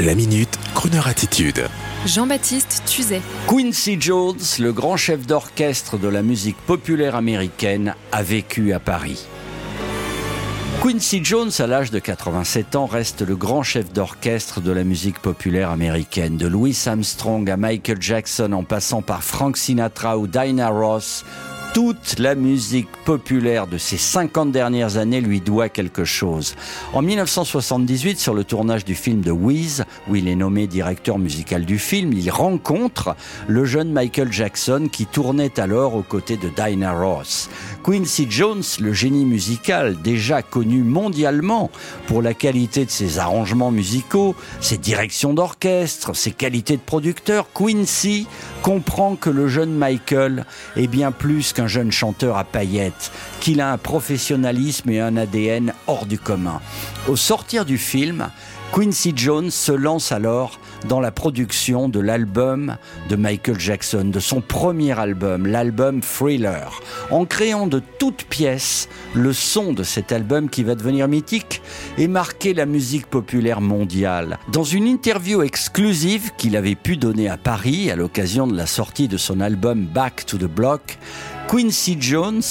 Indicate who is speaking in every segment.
Speaker 1: La minute, Kroneur attitude.
Speaker 2: Jean-Baptiste Tuzet.
Speaker 3: Quincy Jones, le grand chef d'orchestre de la musique populaire américaine, a vécu à Paris. Quincy Jones, à l'âge de 87 ans, reste le grand chef d'orchestre de la musique populaire américaine. De Louis Armstrong à Michael Jackson en passant par Frank Sinatra ou Dinah Ross, toute la musique populaire de ces 50 dernières années lui doit quelque chose. En 1978, sur le tournage du film de Wiz, où il est nommé directeur musical du film, il rencontre le jeune Michael Jackson qui tournait alors aux côtés de Dinah Ross. Quincy Jones, le génie musical déjà connu mondialement pour la qualité de ses arrangements musicaux, ses directions d'orchestre, ses qualités de producteur, Quincy comprend que le jeune Michael est bien plus qu'un un jeune chanteur à paillettes, qu'il a un professionnalisme et un ADN hors du commun. Au sortir du film, Quincy Jones se lance alors dans la production de l'album de Michael Jackson, de son premier album, l'album Thriller, en créant de toutes pièces le son de cet album qui va devenir mythique et marquer la musique populaire mondiale. Dans une interview exclusive qu'il avait pu donner à Paris à l'occasion de la sortie de son album Back to the Block, Quincy Jones,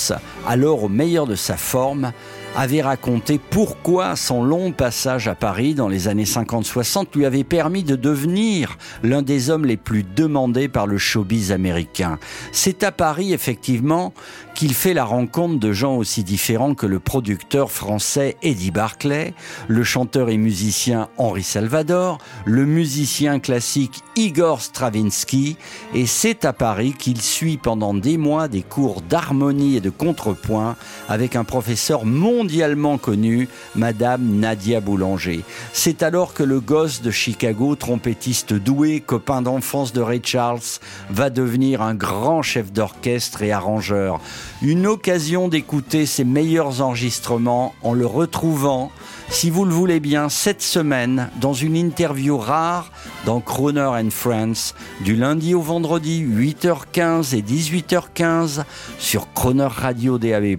Speaker 3: alors au meilleur de sa forme, avait raconté pourquoi son long passage à Paris dans les années 50-60 lui avait permis de devenir l'un des hommes les plus demandés par le showbiz américain. C'est à Paris, effectivement, qu'il fait la rencontre de gens aussi différents que le producteur français Eddie Barclay, le chanteur et musicien Henri Salvador, le musicien classique Igor Stravinsky, et c'est à Paris qu'il suit pendant des mois des cours d'harmonie et de contrepoint avec un professeur mondialement connu, Madame Nadia Boulanger. C'est alors que le gosse de Chicago, trompettiste doué, copain d'enfance de Ray Charles, va devenir un grand chef d'orchestre et arrangeur. Une occasion d'écouter ses meilleurs enregistrements en le retrouvant, si vous le voulez bien, cette semaine dans une interview rare dans Croner and Friends du lundi au vendredi 8h15 et 18h15 sur Croner Radio DAB+,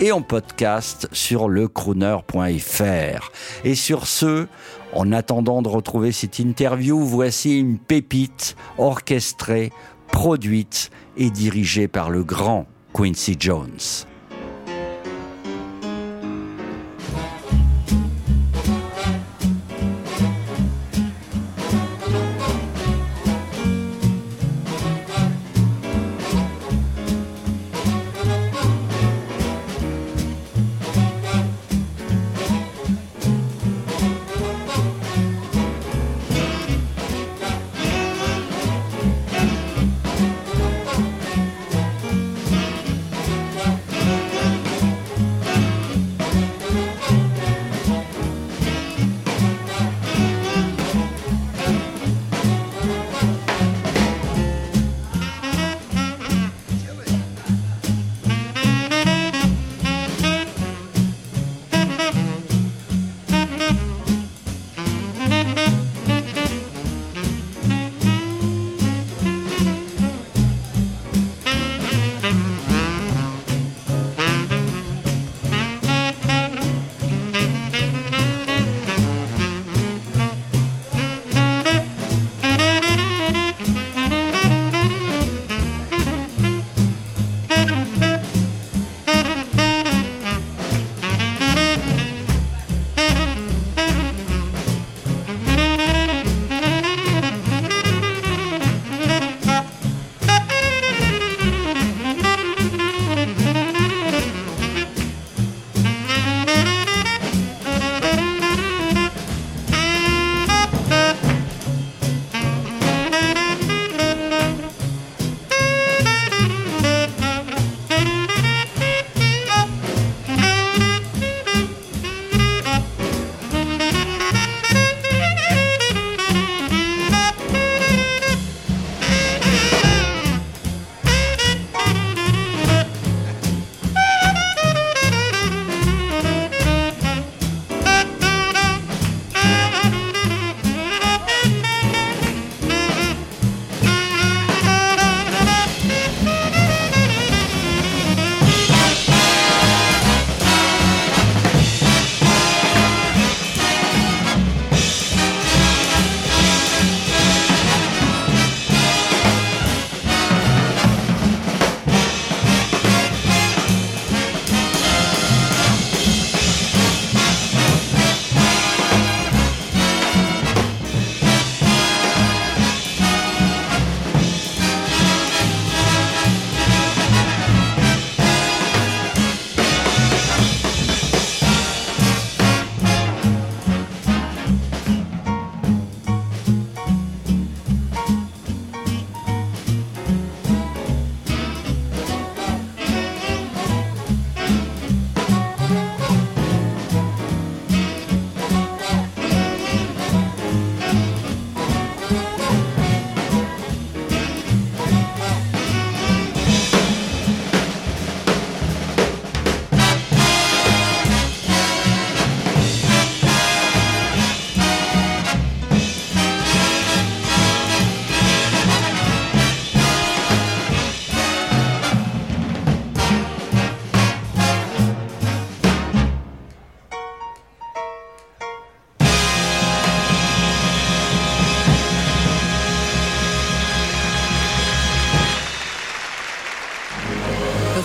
Speaker 3: et en podcast sur lecroner.fr. Et sur ce, en attendant de retrouver cette interview, voici une pépite orchestrée, produite et dirigée par le grand Quincy Jones.